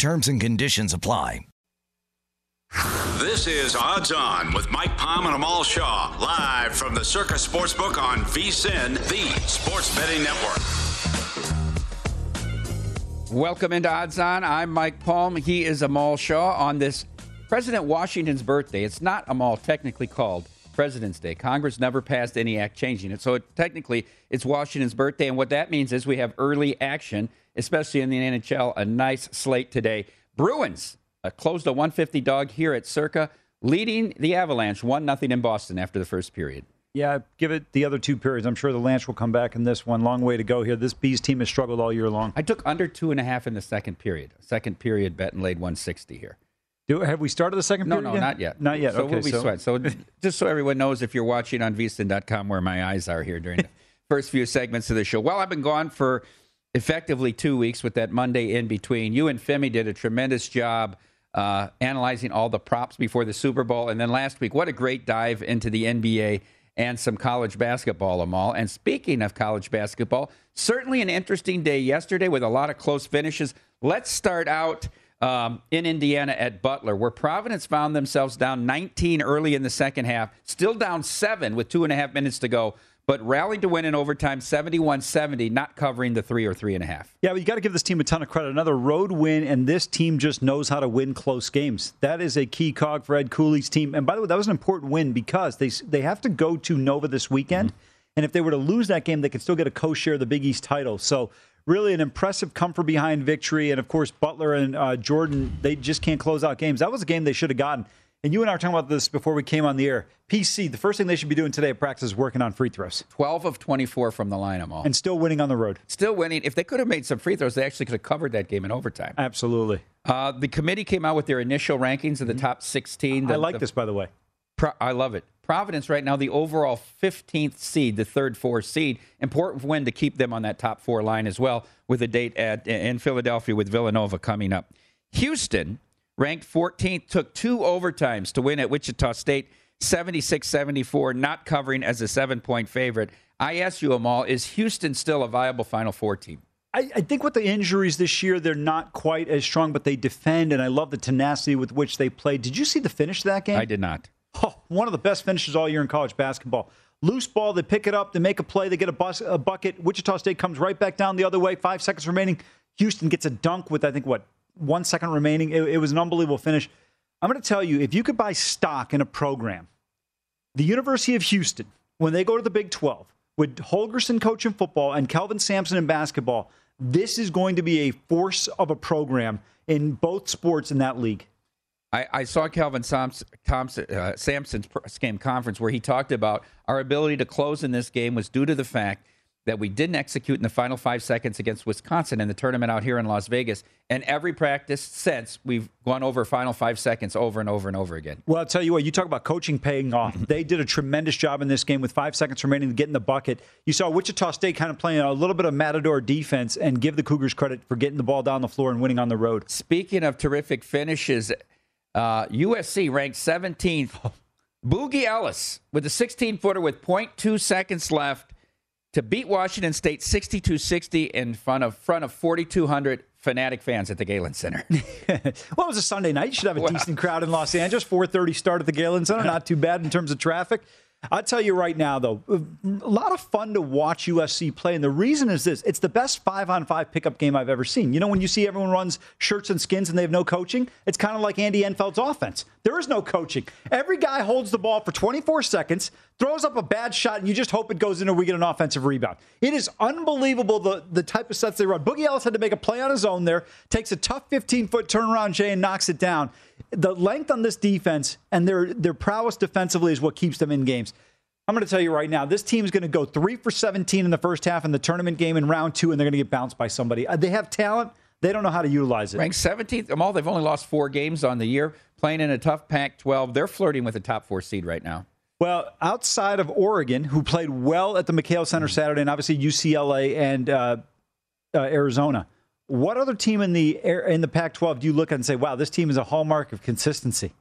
Terms and conditions apply. This is Odds On with Mike Palm and Amal Shaw, live from the Circa Sportsbook on VSIN, the Sports Betting Network. Welcome into Odds On. I'm Mike Palm. He is Amal Shaw on this President Washington's birthday. It's not Amal technically called President's Day. Congress never passed any act changing it. So it, technically, it's Washington's birthday. And what that means is we have early action especially in the NHL. A nice slate today. Bruins uh, closed a 150 dog here at Circa, leading the Avalanche 1 0 in Boston after the first period. Yeah, give it the other two periods. I'm sure the Lance will come back in this one. Long way to go here. This Bees team has struggled all year long. I took under two and a half in the second period. Second period bet and laid 160 here. Do, have we started the second no, period? No, no, not yet. Not yet. So okay, we'll be so. sweat. So just so everyone knows, if you're watching on vsin.com where my eyes are here during the first few segments of the show. Well, I've been gone for effectively two weeks with that Monday in between. You and Femi did a tremendous job uh, analyzing all the props before the Super Bowl. And then last week, what a great dive into the NBA and some college basketball, Amal. And speaking of college basketball, certainly an interesting day yesterday with a lot of close finishes. Let's start out um, in Indiana at Butler, where Providence found themselves down 19 early in the second half, still down seven with two and a half minutes to go but rallied to win in overtime 71 70, not covering the three or three and a half. Yeah, but you got to give this team a ton of credit. Another road win, and this team just knows how to win close games. That is a key cog for Ed Cooley's team. And by the way, that was an important win because they, they have to go to Nova this weekend. Mm-hmm. And if they were to lose that game, they could still get a co share of the Big East title. So, really an impressive comfort behind victory. And of course, Butler and uh, Jordan, they just can't close out games. That was a game they should have gotten. And you and I were talking about this before we came on the air. PC, the first thing they should be doing today at practice is working on free throws. 12 of 24 from the line, Amal. And still winning on the road. Still winning. If they could have made some free throws, they actually could have covered that game in overtime. Absolutely. Uh, the committee came out with their initial rankings of the mm-hmm. top 16. The, I like the, this, by the way. Pro, I love it. Providence right now, the overall 15th seed, the third, fourth seed. Important win to keep them on that top four line as well, with a date at in Philadelphia with Villanova coming up. Houston ranked 14th, took two overtimes to win at Wichita State, 76 74, not covering as a seven point favorite. I ask you, Amal, is Houston still a viable Final Four team? I, I, think with the injuries this year, they're not quite as strong, but they defend, and I love the tenacity with which they play. Did you see the finish of that game? I did not. Oh, one of the best finishes all year in college basketball. Loose ball, they pick it up, they make a play, they get a, bus, a bucket. Wichita State comes right back down the other way, five seconds remaining. Houston gets a dunk with, I think, what, one second remaining. It, it was an unbelievable finish. I'm going to tell you if you could buy stock in a program, the University of Houston, when they go to the Big 12, with Holgorsen coaching football and Kelvin Sampson in basketball, this is going to be a force of a program in both sports in that league. I, I saw Kelvin Thompson, Thompson, uh, Sampson's game conference where he talked about our ability to close in this game was due to the fact that we didn't execute in the final five seconds against Wisconsin in the tournament out here in Las Vegas. And every practice since, we've gone over final five seconds over and over and over again. Well, I'll tell you what, you talk about coaching paying off. they did a tremendous job in this game with five seconds remaining to get in the bucket. You saw Wichita State kind of playing a little bit of Matador defense and give the Cougars credit for getting the ball down the floor and winning on the road. Speaking of terrific finishes, uh, USC ranked 17th. Boogie Ellis with a 16 footer with 0.2 seconds left to beat Washington State 62-60 in front of front of 4,200 fanatic fans at the Galen Center. well, it was a Sunday night. You should have a well, decent crowd in Los Angeles. 4:30 start at the Galen Center. Not too bad in terms of traffic. I'll tell you right now, though, a lot of fun to watch USC play. And the reason is this it's the best five on five pickup game I've ever seen. You know, when you see everyone runs shirts and skins and they have no coaching, it's kind of like Andy Enfield's offense. There is no coaching. Every guy holds the ball for 24 seconds, throws up a bad shot, and you just hope it goes in or we get an offensive rebound. It is unbelievable the, the type of sets they run. Boogie Ellis had to make a play on his own there, takes a tough 15 foot turnaround, Jay, and knocks it down the length on this defense and their their prowess defensively is what keeps them in games. I'm going to tell you right now, this team is going to go three for 17 in the first half in the tournament game in round two, and they're going to get bounced by somebody. Uh, they have talent. They don't know how to utilize it. Ranked 17th. Amal, they've only lost four games on the year, playing in a tough Pac 12. They're flirting with a top four seed right now. Well, outside of Oregon, who played well at the McKale Center Saturday, and obviously UCLA and uh, uh, Arizona, what other team in the in the Pac-12 do you look at and say, "Wow, this team is a hallmark of consistency"?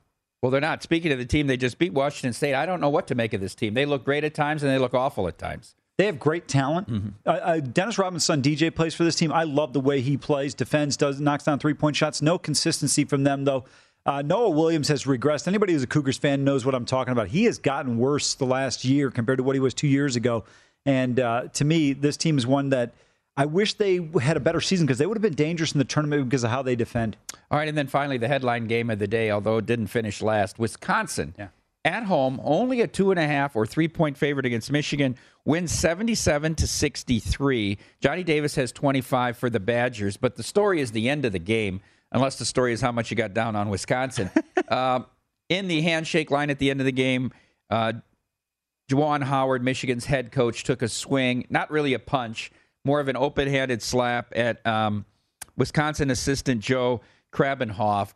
Well, they're not. Speaking of the team they just beat, Washington State, I don't know what to make of this team. They look great at times and they look awful at times. They have great talent. Mm-hmm. Uh, uh, Dennis Rodman's son DJ plays for this team. I love the way he plays, defends, does knocks down three point shots. No consistency from them though. Uh, Noah Williams has regressed. Anybody who's a Cougars fan knows what I'm talking about. He has gotten worse the last year compared to what he was two years ago. And uh, to me, this team is one that I wish they had a better season because they would have been dangerous in the tournament because of how they defend. All right, and then finally the headline game of the day, although it didn't finish last, Wisconsin. Yeah. At home, only a two and a half or three point favorite against Michigan, wins 77 to 63. Johnny Davis has 25 for the Badgers, but the story is the end of the game, unless the story is how much you got down on Wisconsin. uh, in the handshake line at the end of the game, uh, Juwan Howard, Michigan's head coach, took a swing, not really a punch more of an open-handed slap at um, Wisconsin assistant Joe Krabbenhoft.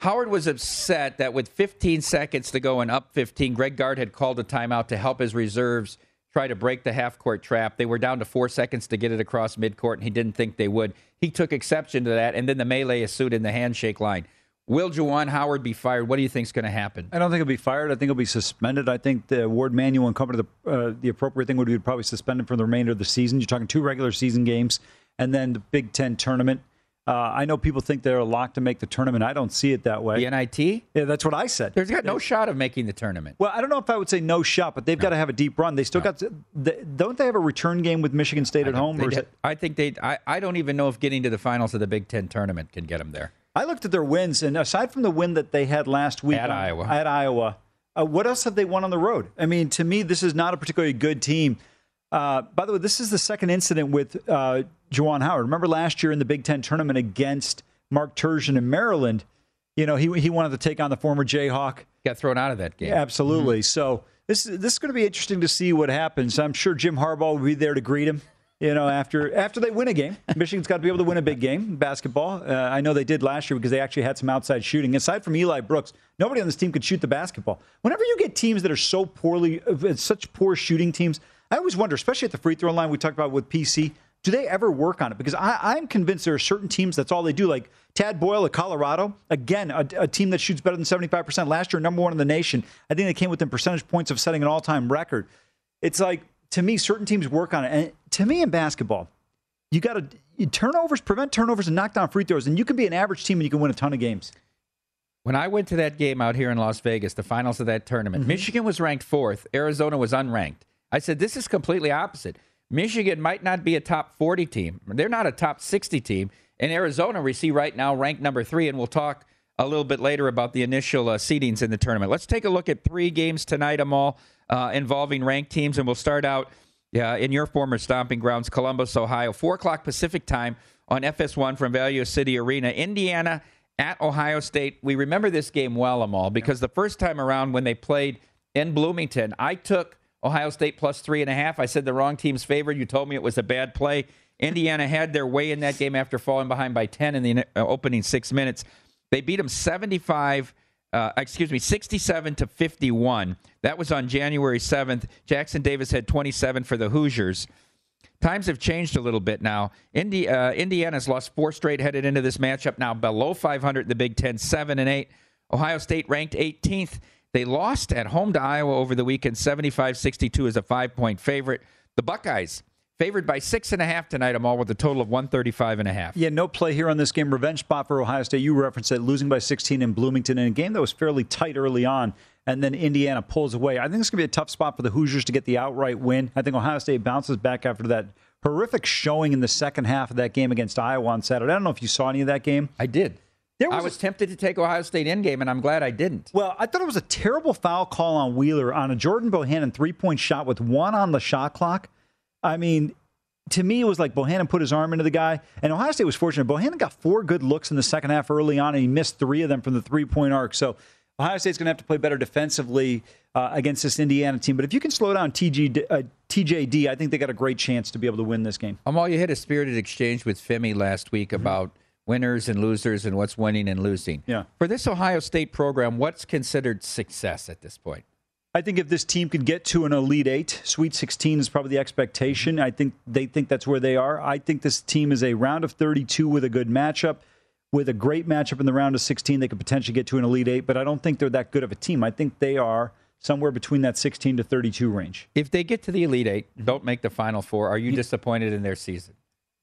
Howard was upset that with 15 seconds to go and up 15, Greg Gard had called a timeout to help his reserves try to break the half court trap. They were down to four seconds to get it across midcourt, and he didn't think they would. He took exception to that, and then the melee ensued in the handshake line. Will Juwan Howard be fired? What do you think is going to happen? I don't think he'll be fired. I think he'll be suspended. I think the Warde Manuel and company, the, uh, the appropriate thing would be probably suspend him for the remainder of the season. You're talking two regular season games and then the Big Ten tournament. Uh, I know people think they're locked to make the tournament. I don't see it that way. The NIT? Yeah, that's what I said. There's got no shot of making the tournament. Well, I don't know if I would say no shot, but they've no. got to have a deep run. They still no. got to. They, don't they have a return game with Michigan State at home? I think they. I, I don't even know if getting to the finals of the Big Ten tournament can get them there. I looked at their wins, and aside from the win that they had last week at on, Iowa, at Iowa, uh, what else have they won on the road? I mean, to me, this is not a particularly good team. Uh, by the way, this is the second incident with uh, Juwan Howard. Remember last year in the Big Ten tournament against Mark Turgeon in Maryland? You know, he he wanted to take on the former Jayhawk. Got thrown out of that game. absolutely. Mm-hmm. So this this is going to be interesting to see what happens. I'm sure Jim Harbaugh will be there to greet him you know, after after they win a game. Michigan's got to be able to win a big game basketball. Uh, I know they did last year because they actually had some outside shooting. Aside from Eli Brooks, nobody on this team could shoot the basketball. Whenever you get teams that are so poorly, uh, such poor shooting teams, I always wonder, especially at the free throw line we talked about with PC, do they ever work on it? Because I, am convinced there are certain teams that's all they do. Like Tad Boyle at Colorado, again, a, a team that shoots better than 75% last year, number one in the nation. I think they came within percentage points of setting an all time record. It's like to me, certain teams work on it. And to me, in basketball, you got to turnovers, prevent turnovers, and knock down free throws, and you can be an average team and you can win a ton of games. When I went to that game out here in Las Vegas, the finals of that tournament, mm-hmm. Michigan was ranked fourth, Arizona was unranked. I said, this is completely opposite. Michigan might not be a top 40 team. They're not a top 60 team. And Arizona, we see right now, ranked number three. And we'll talk a little bit later about the initial uh, seedings in the tournament. Let's take a look at three games tonight, Amal uh, involving ranked teams, and we'll start out uh, in your former stomping grounds, Columbus, Ohio, four o'clock Pacific time on FS1 from Value City Arena, Indiana at Ohio State. We remember this game well, Amal, because the first time around when they played in Bloomington, I took Ohio State plus three and a half. I said the wrong team's favored. You told me it was a bad play. Indiana had their way in that game after falling behind by 10 in the uh, opening six minutes. They beat them 75 uh, excuse me, 67 to 51. That was on January 7th. Jackson Davis had 27 for the Hoosiers. Times have changed a little bit now. Indi- uh, Indiana's lost four straight headed into this matchup. Now below 500 in the Big Ten, seven and eight. Ohio State ranked 18th. They lost at home to Iowa over the weekend, 75-62 as a five-point favorite. The Buckeyes Favored by six and a half tonight. Amal with a total of 135 and a half. Yeah, no play here on this game. Revenge spot for Ohio State. You referenced it, losing by 16 in Bloomington in a game that was fairly tight early on. and then Indiana pulls away. I think it's going to be a tough spot for the Hoosiers to get the outright win. I think Ohio State bounces back after that horrific showing in the second half of that game against Iowa on Saturday. I don't know if you saw any of that game. I did. There I was was a- tempted to take Ohio State in game, and I'm glad I didn't. Well, I thought it was a terrible foul call on Wheeler on a Jordan Bohannon three point shot with one on the shot clock. I mean, to me, it was like Bohannon put his arm into the guy, and Ohio State was fortunate. Bohannon got four good looks in the second half early on, and he missed three of them from the three point arc. So Ohio State's going to have to play better defensively uh, against this Indiana team. But if you can slow down TG, uh, TJD, I think they got a great chance to be able to win this game. Amal, you had a spirited exchange with Femi last week Mm-hmm. Winners and losers and what's winning and losing. Yeah. For this Ohio State program, what's considered success at this point? I think if this team could get to an Elite Eight, Sweet 16 is probably the expectation. I think they think that's where they are. I think this team is a round of 32 with a good matchup. With a great matchup in the round of 16, they could potentially get to an Elite Eight, but I don't think they're that good of a team. I think they are somewhere between that 16 to 32 range. If they get to the Elite 8 Mm-hmm. don't make the Final Four, are you disappointed in their season?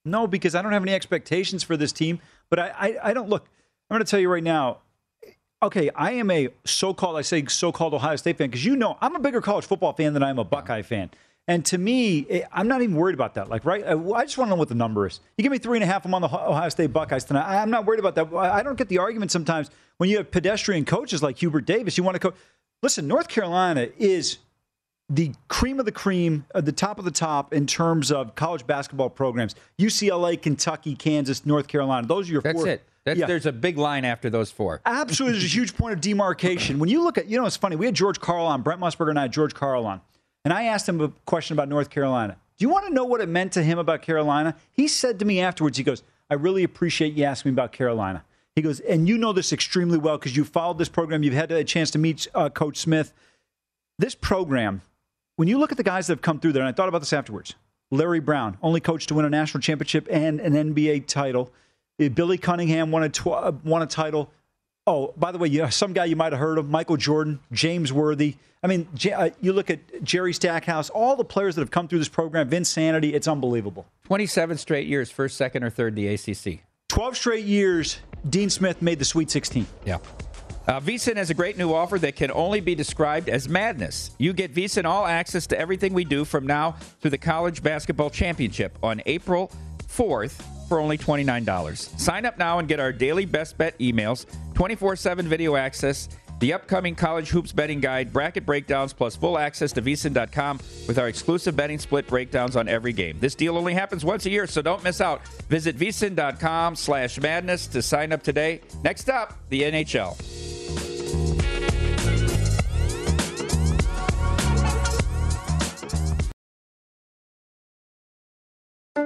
No, because I don't have any expectations for this team. But I, I, I don't look. I'm going to tell you right now. Okay, I am a so-called, I say so-called Ohio State fan because you know I'm a bigger college football fan than I'm a Buckeye fan. And to me, eh, I'm not even worried about that. Like, right? I I just want to know what the number is. You give me three and a half. I'm on the Ohio State Buckeyes tonight. I- I'm not worried about that. I I don't get the argument sometimes when you have pedestrian coaches like Hubert Davis. You want to coach. Listen, North Carolina is the cream of the cream, uh, the top of the top in terms of college basketball programs. UCLA, Kentucky, Kansas, North Carolina. Those are your That's four. it. That's, Yeah. There's a big line after those four. Absolutely, there's a huge point of demarcation. When you look at, you know, it's funny. We had George Karl on, Brent Musburger and I had George Karl on, and I asked him a question about North Carolina. Do you want to know what it meant to him about Carolina? He said to me afterwards, he goes, "I really appreciate you asking me about Carolina." He goes, and you know this extremely well because you followed this program. You've had a chance to meet uh, Coach Smith. This program, when you look at the guys that have come through there, and I thought about this afterwards. Larry Brown, only coach to win a national championship and an NBA title. Uh, Billy Cunningham won a tw- uh, won a title. Oh, by the way, yeah, some guy you might have heard of, Michael Jordan, James Worthy. I mean, J- uh, you look at Jerry Stackhouse, all the players that have come through this program, Vinsanity, it's unbelievable. 27 straight years, first, second, or third, the ACC. 12 straight years, Dean Smith made the Sweet 16. Yeah. Uh, VSIN has a great new offer that can only be described as madness. You get VSIN all access to everything we do from now through the College Basketball Championship on April 4th for only $29. Sign up now and get our daily best bet emails, 24 7 video access, the upcoming college hoops betting guide, bracket breakdowns, plus full access to VSIN.com with our exclusive betting split breakdowns on every game. This deal only happens once a year, so don't miss out. Visit VSIN.com slash madness to sign up today. Next up, the NHL.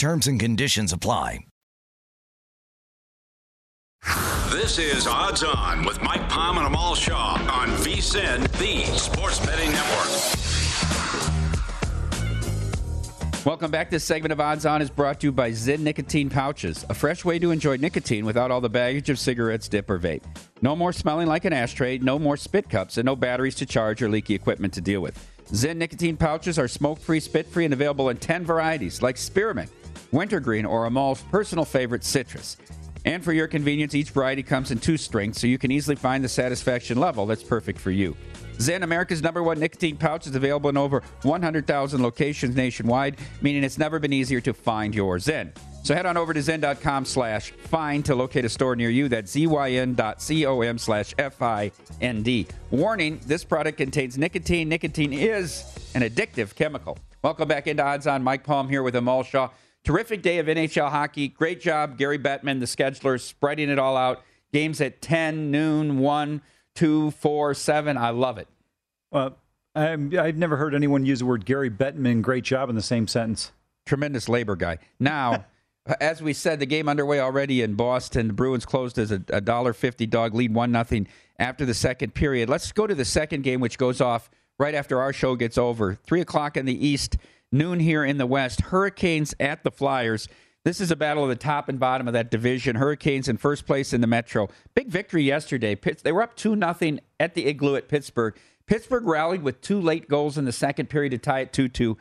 Terms and conditions apply. This is Odds On with Mike Palm and Amal Shaw on VSIN, the Sports Betting Network. Welcome back. This segment of Odds On is brought to you by Zyn Nicotine Pouches, a fresh way to enjoy nicotine without all the baggage of cigarettes, dip, or vape. No more smelling like an ashtray, no more spit cups, and no batteries to charge or leaky equipment to deal with. Zyn Nicotine Pouches are smoke free, spit free, and available in 10 varieties like spearmint, wintergreen, or Amal's personal favorite, citrus. And for your convenience, each variety comes in two strengths, so you can easily find the satisfaction level that's perfect for you. Zyn, America's number one nicotine pouch, is available in over 100,000 locations nationwide, meaning it's never been easier to find your Zyn. So head on over to zyn.com slash find to locate a store near you. That's zyn.com slash F-I-N-D. Warning, this product contains nicotine. Nicotine is an addictive chemical. Welcome back into Odds On. Mike Palm here with Amal Shaw. Terrific day of NHL hockey. Great job, Gary Bettman, the scheduler, spreading it all out. Games at 10, noon, 1, 2, 4, 7. I love it. Uh, I've never heard anyone use the word Gary Bettman, great job, in the same sentence. Tremendous labor guy. Now, as we said, the game underway already in Boston. The Bruins closed as a dollar fifty dog lead, one nothing after the second period. Let's go to the second game, which goes off right after our show gets over. Three o'clock in the East, noon here in the West. Hurricanes at the Flyers. This is a battle of the top and bottom of that division. Hurricanes in first place in the Metro. Big victory yesterday. They were up two nothing at the Igloo at Pittsburgh. Pittsburgh rallied with two late goals in the second period to tie it 2 2.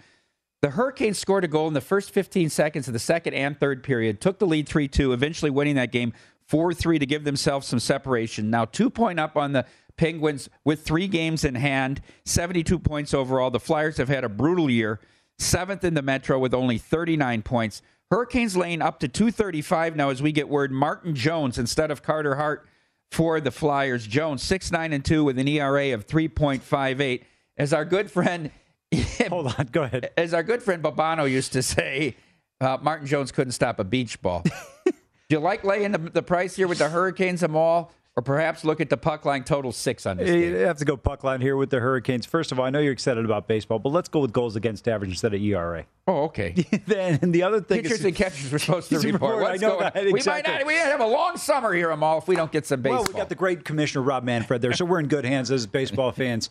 The Hurricanes scored a goal in the first 15 seconds of the second and third period, took the lead 3 2, eventually winning that game 4 3 to give themselves some separation. Now, two point up on the Penguins with three games in hand, 72 points overall. The Flyers have had a brutal year, seventh in the Metro with only 39 points. Hurricanes laying up to 235 now as we get word Martin Jones instead of Carter Hart for the Flyers. Jones, 6 9 and 2 with an ERA of 3.58. As our good friend Hold on, go ahead. As our good friend Babano used to say, uh, Martin Jones couldn't stop a beach ball. Do you like laying the, the, price here with the Hurricanes and all? Or perhaps look at the puck line total six on this. You have to go puck line here with the Hurricanes. First of all, I know you're excited about baseball, but let's go with goals against average instead of ERA. Oh, okay. then and the other thing pitchers is, and catchers were supposed to report. I know that, exactly. We might not. We have a long summer here, Amal, if we don't get some baseball. Well, we got the great commissioner Rob Manfred there, so we're in good hands as baseball fans.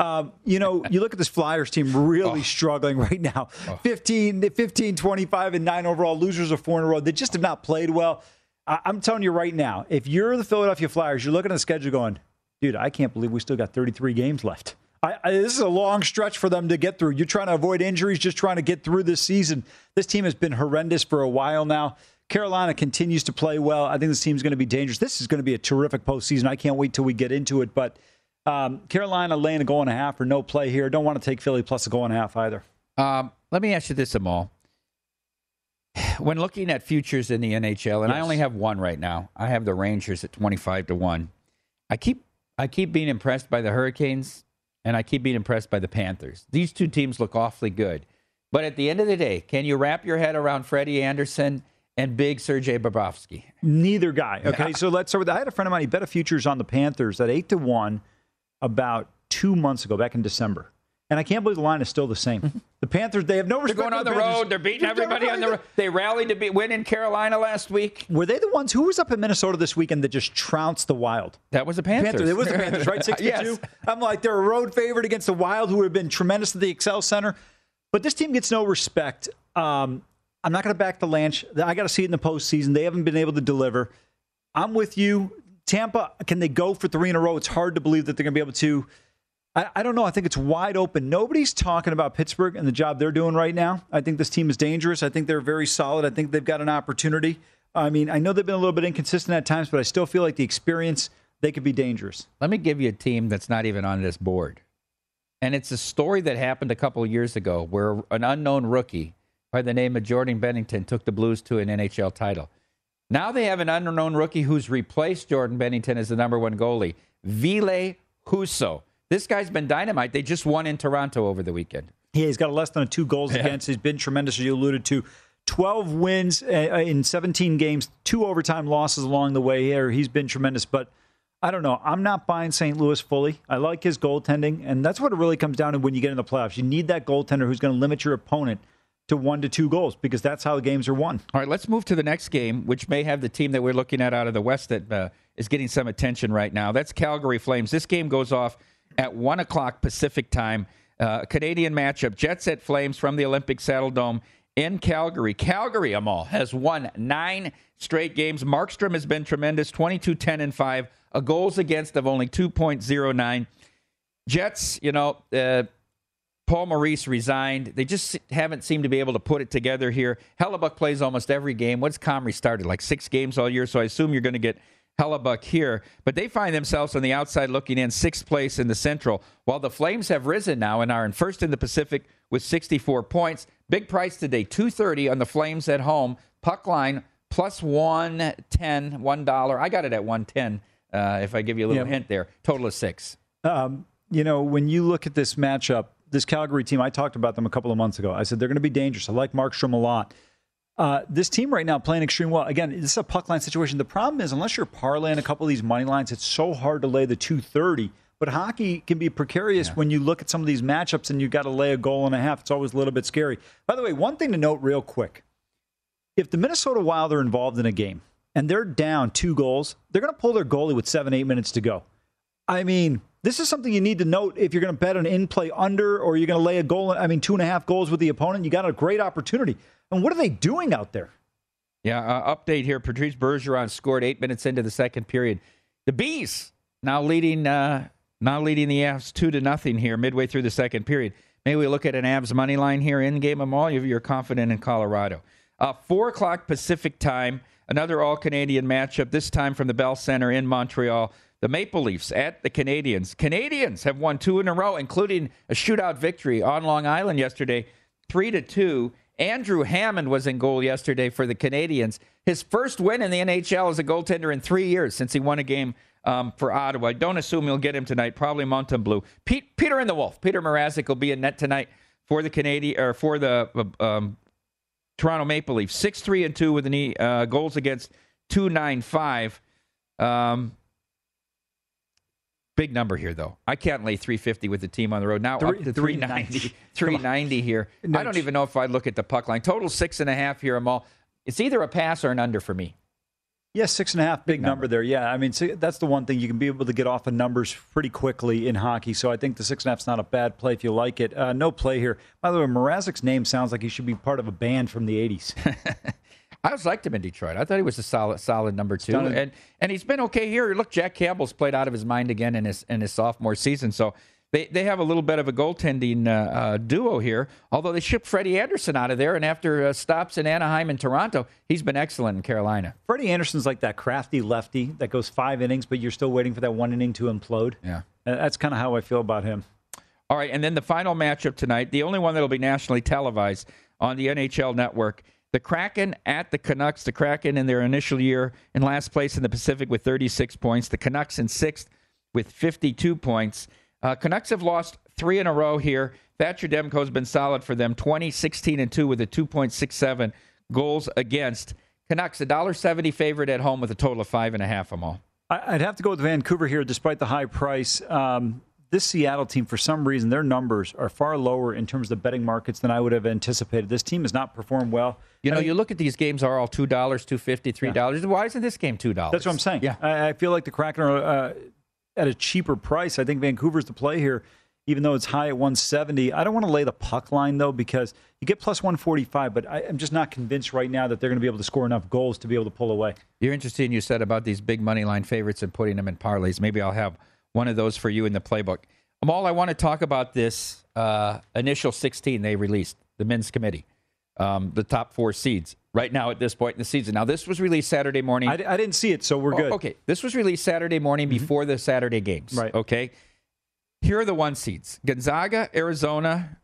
Um, you know, you look at this Flyers team really oh. struggling right now. Oh. 15, 15, 25, and 9 overall. Losers of four in a row. They just have not played well. I- I'm telling you right now, if you're the Philadelphia Flyers, you're looking at the schedule going, dude, I can't believe we still got 33 games left. I, I, this is a long stretch for them to get through. You're trying to avoid injuries, just trying to get through this season. This team has been horrendous for a while now. Carolina continues to play well. I think this team's going to be dangerous. This is going to be a terrific postseason. I can't wait till we get into it. But um, Carolina laying a goal and a half or no play here. Don't want to take Philly plus a goal and a half either. Um, let me ask you this, Amal. When looking at futures in the NHL, and yes. I only have one right now, I have the Rangers at twenty-five to one. I keep I keep being impressed by the Hurricanes, and I keep being impressed by the Panthers. These two teams look awfully good, but at the end of the day, can you wrap your head around Freddie Andersen? and big Sergei Bobrovsky. Neither guy. Okay, so let's start with. I had a friend of mine. He bet a futures on the Panthers at eight to one about two months ago, back in December. And I can't believe the line is still the same. The Panthers, they have no respect. They're going on the, the road. They're beating everybody on the road. They rallied to be, win in Carolina last week. Were they the ones who was up in Minnesota this weekend that just trounced the Wild? That was the Panthers. Panthers. It was the Panthers, right? 62. yes. I'm like, they're a road favorite against the Wild, who have been tremendous at the Xcel Center. But this team gets no respect. Um, I'm not going to back the Lanch. I got to see it in the postseason. They haven't been able to deliver. I'm with you. Tampa, can they go for three in a row? It's hard to believe that they're going to be able to. I, I, don't know. I think it's wide open. Nobody's talking about Pittsburgh and the job they're doing right now. I think this team is dangerous. I think they're very solid. I think they've got an opportunity. I mean, I know they've been a little bit inconsistent at times, but I still feel like the experience, they could be dangerous. Let me give you a team that's not even on this board. And it's a story that happened a couple of years ago where an unknown rookie by the name of Jordan Binnington took the Blues to an NHL title. Now they have an unknown rookie who's replaced Jordan Binnington as the number one goalie, Ville Husso. This guy's been dynamite. They just won in Toronto over the weekend. Yeah, he's got less than two goals yeah. against. He's been tremendous, as you alluded to. 12 wins uh, uh, in 17 games, two overtime losses along the way here. He's been tremendous, but I don't know. I'm not buying St. Louis fully. I like his goaltending, and that's what it really comes down to when you get in the playoffs. You need that goaltender who's going to limit your opponent to one to two goals because that's how the games are won. All right, let's move to the next game, which may have the team that we're looking at out of the West that uh, is getting some attention right now. That's Calgary Flames. This game goes off at 1 o'clock Pacific time. Uh, Canadian matchup, Jets at Flames from the Olympic Saddledome in Calgary. Calgary, Amal, has won nine straight games. Markstrom has been tremendous 22 10 and 5, a goals against of only 2.09. Jets, you know, uh, Paul Maurice resigned. They just haven't seemed to be able to put it together here. Hellebuyck plays almost every game. What's Comrie started? Like six games all year, so I assume you're going to get Hellebuyck here. But they find themselves on the outside looking in, sixth place in the Central, while the Flames have risen now and are in first in the Pacific with 64 points. Big price today, 230 on the Flames at home, Puck line plus 110, $1. I got it at 110 uh, if I give you a little Yeah. hint there. Total of six. Um, you know, when you look at this matchup, this Calgary team, I talked about them a couple of months ago. I said they're going to be dangerous. I like Markstrom a lot. Uh, this team right now playing extremely well. Again, this is a puck line situation. The problem is, unless you're parlaying a couple of these money lines, it's so hard to lay the 230. But hockey can be precarious when you look at some of these matchups and you've got to lay a goal and a half. It's always a little bit scary. By the way, one thing to note real quick if the Minnesota Wild are involved in a game and they're down two goals, they're going to pull their goalie with seven, eight minutes to go. I mean, this is something you need to note if you're going to bet an in play under or you're going to lay a goal, I mean, two and a half goals with the opponent. You got a great opportunity. And what are they doing out there? Yeah, uh, update here. Patrice Bergeron scored eight minutes into the second period. The Bees now leading, uh, now leading the Avs two to nothing here midway through the second period. Maybe we look at an Avs money line here in game of all. You're confident in Colorado. Uh, Four o'clock Pacific time. Another All Canadian matchup. This time from the Bell Center in Montreal. The Maple Leafs at the Canadiens. Canadiens have won two in a row, including a shootout victory on Long Island yesterday, three to two. Andrew Hammond was in goal yesterday for the Canadiens. His first win in the NHL as a goaltender in three years since he won a game um, for Ottawa. Don't assume you'll get him tonight. Probably Mountain Pete, Peter and the Wolf. Peter Mrazek will be in net tonight for the Canadian or for the um, Toronto Maple Leafs. Six three and two with any uh, goals against two nine five. Um, Big number here, though. I can't lay 350 with the team on the road. Now Three- up to 390. 390 here. I don't even know if I'd look at the puck line. Total six and a half here. Amal. It's either a pass or an under for me. Yeah, six and a half, big, number. there. Yeah, I mean, that's the one thing you can be able to get off of numbers pretty quickly in hockey. So I think the six and a half's not a bad play if you like it. Uh, no play here. By the way, Mrazek's name sounds like he should be part of a band from the 80s. I always liked him in Detroit. I thought he was a solid, solid number two, and and he's been okay here. Look, Jack Campbell's played out of his mind again in his in his sophomore season, so they they have a little bit of a goaltending uh, uh, duo here. Although they shipped Freddie Andersen out of there, and after uh, stops in Anaheim and Toronto, he's been excellent in Carolina. Freddie Andersen's like that crafty lefty that goes five innings, but you're still waiting for that one inning to implode. Yeah. Uh, That's kind of how I feel about him. All right, and then the final matchup tonight, the only one that'll be nationally televised on the NHL network. The Kraken at the Canucks. The Kraken in their initial year in last place in the Pacific with 36 points. The Canucks in sixth with 52 points. Uh, Canucks have lost three in a row here. Thatcher Demko's been solid for them 20, 16, and 2 with a 2.67 goals against. Canucks, a $1.70 favorite at home with a total of five and a half them all. I'd have to go with Vancouver here, despite the high price. Um, this Seattle team, for some reason, their numbers are far lower in terms of the betting markets than I would have anticipated. This team has not performed well. You know, I think- you look at these games are all two dollars, two fifty, three dollars. Why isn't this game two dollars? That's what I'm saying. Yeah. I, I feel like the Kraken are uh, at a cheaper price. I think Vancouver's the play here, even though it's high at 170. I don't want to lay the puck line though because you get plus 145, but I, I'm just not convinced right now that they're going to be able to score enough goals to be able to pull away. You're interested. In you said about these big money line favorites and putting them in parlays. Maybe I'll have one of those for you in the playbook. Amal, I want to talk about this uh, initial 16 they released, the men's committee, um, the top four seeds right now at this point in the season. Now, this was released Saturday morning. I, I didn't see it, so we're Oh, good. okay, this was released Saturday morning before the Saturday games. Right. Okay. Here are the one seeds: Gonzaga, Arizona,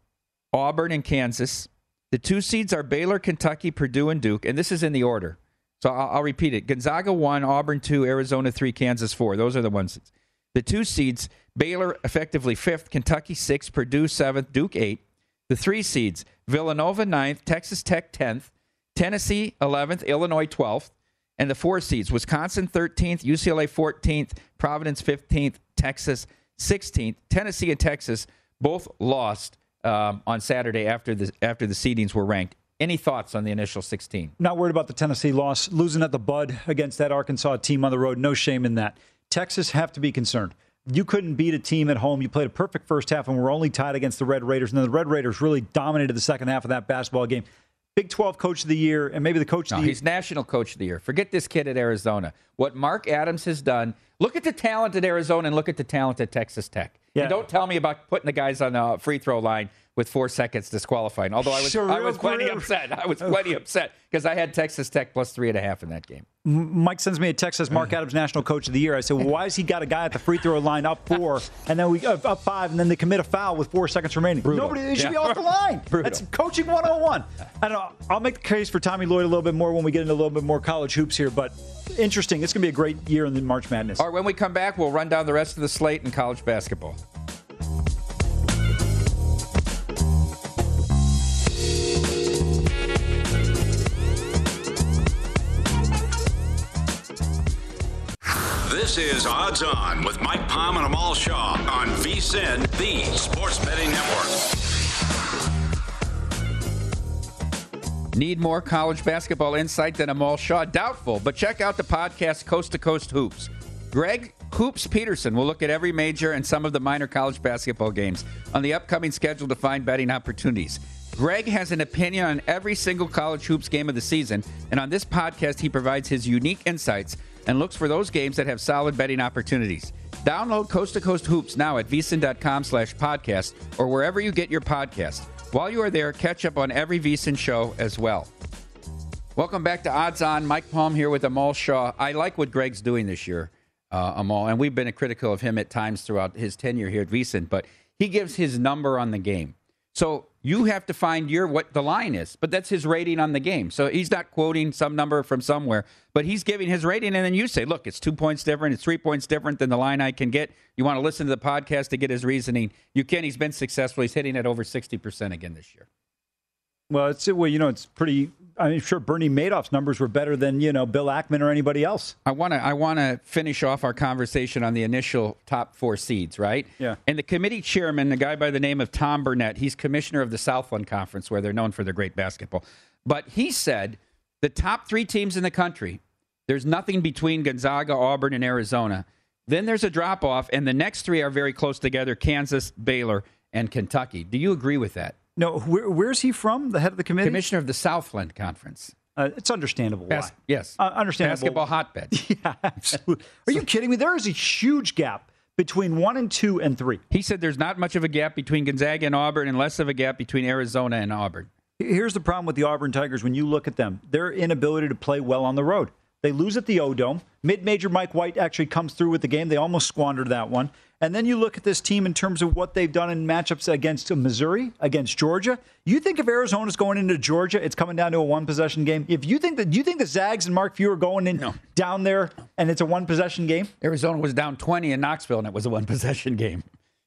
Auburn, and Kansas. The two seeds are Baylor, Kentucky, Purdue, and Duke, and this is in the order. So I'll, I'll repeat it: Gonzaga one, Auburn two, Arizona three, Kansas four. Those are the one seeds. The two seeds: Baylor effectively fifth, Kentucky sixth, Purdue seventh, Duke eight. The three seeds: Villanova ninth, Texas Tech tenth, Tennessee eleventh, Illinois twelfth. And the four seeds Wisconsin 13th, UCLA 14th, Providence 15th, Texas 16th. Tennessee and Texas both lost um, on Saturday after the after the seedings were ranked. Any thoughts on the initial 16? Not worried about the Tennessee loss, losing at the bud against that Arkansas team on the road. No shame in that. Texas have to be concerned. You couldn't beat a team at home. You played a perfect first half and were only tied against the Red Raiders. And then the Red Raiders really dominated the second half of that basketball game. Big 12 coach of the year, and maybe the coach No, of the he's national coach of the year. Forget this kid at Arizona. What Mark Adams has done. Look at the talent at Arizona and look at the talent at Texas Tech. Yeah. And don't tell me about putting the guys on the free throw line with four seconds disqualifying. Although I was, I was plenty upset. I was plenty upset because I had Texas Tech plus three and a half in that game. Mike sends me a text says Mark Adams National Coach of the Year. I said, well, why has he got a guy at the free throw line up four and then we uh, up five and then they commit a foul with four seconds remaining? Brutal. Nobody they should Yeah. be off the line. Brutal. That's coaching 101. I don't know. I'll make the case for Tommy Lloyd a little bit more when we get into a little bit more college hoops here, but interesting. It's going to be a great year in the March Madness. All right, when we come back, we'll run down the rest of the slate in college basketball. This is Odds On with Mike Palm and Amal Shaw on VSIN, the Sports Betting Network. Need more college basketball insight than Amal Shaw? Doubtful, but check out the podcast Coast to Coast Hoops. Greg Hoops Peterson will look at every major and some of the minor college basketball games on the upcoming schedule to find betting opportunities. Greg has an opinion on every single college hoops game of the season, and on this podcast, he provides his unique insights and looks for those games that have solid betting opportunities. Download Coast to Coast Hoops now at vsin.com slash podcast or wherever you get your podcast. While you are there, catch up on every VSIN show as well. Welcome back to Odds On. Mike Palm here with Amal Shaw. I like what Greg's doing this year, uh, Amal, and we've been critical of him at times throughout his tenure here at VSIN, but he gives his number on the game. So you have to find your what the line is, but that's his rating on the game. So he's not quoting some number from somewhere, but he's giving his rating, and then you say, "Look, it's two points different. It's three points different than the line I can get." You want to listen to the podcast to get his reasoning. You can. He's been successful. He's hitting at over sixty percent again this year. Well, it's well, you know, it's pretty. I'm sure Bernie Madoff's numbers were better than you know Bill Ackman or anybody else. I want to I want to finish off our conversation on the initial top four seeds, right? Yeah. And the committee chairman, the guy by the name of Tom Burnett, he's commissioner of the Southland Conference, where they're known for their great basketball. But he said the top three teams in the country, there's nothing between Gonzaga, Auburn, and Arizona. Then there's a drop off, and the next three are very close together: Kansas, Baylor, and Kentucky. Do you agree with that? No, where, where's he from? The head of the committee. Commissioner of the Southland Conference. Uh, it's understandable. Bas- why. yes. uh, understandable. Basketball hotbed. Yeah, absolutely. Are you kidding me? There is a huge gap between one and two and three. He said there's not much of a gap between Gonzaga and Auburn and less of a gap between Arizona and Auburn. Here's the problem with the Auburn Tigers when you look at them their inability to play well on the road. They lose at the O Dome. Mid major Mike White actually comes through with the game. They almost squandered that one. And then you look at this team in terms of what they've done in matchups against Missouri, against Georgia. You think if Arizona's going into Georgia, it's coming down to a one possession game. If you think that you think the Zags and Mark Few are going in down there and it's a one possession game, Arizona was down 20 in Knoxville and it was a one possession game.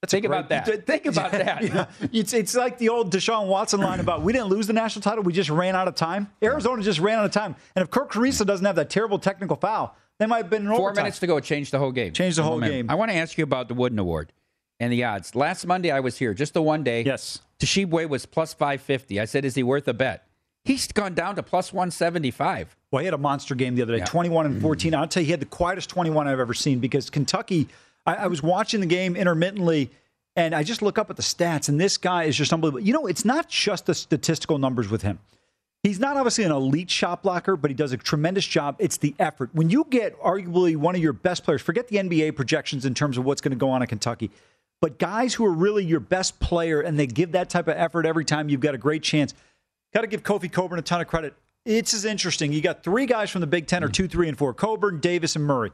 Think about that. Think about that. Yeah. It's, it's like the old Deshaun Watson line about we didn't lose the national title, we just ran out of time. Arizona just ran out of time. And if Kerr Kriisa doesn't have that terrible technical foul, they might have been in Four overtime. minutes to go, change the whole game. Change the whole game. I want to ask you about the Wooden Award and the odds. Last Monday I was here, just the one day. Yes. Tshiebwe was plus 550. I said, is he worth a bet? He's gone down to plus 175. Well, he had a monster game the other day, Yeah. 21 and 14. Mm-hmm. I'll tell you, he had the quietest 21 I've ever seen because Kentucky, I, I was watching the game intermittently, and I just look up at the stats, and this guy is just unbelievable. You know, it's not just the statistical numbers with him. He's not obviously an elite shot blocker, but he does a tremendous job. It's the effort. When you get arguably one of your best players, forget the NBA projections in terms of what's going to go on in Kentucky, but guys who are really your best player and they give that type of effort every time, you've got a great chance. Got to give Kofi Cockburn a ton of credit. It's as interesting. You got three guys from the Big Ten, or mm. two, three, and four Cockburn, Davis, and Murray.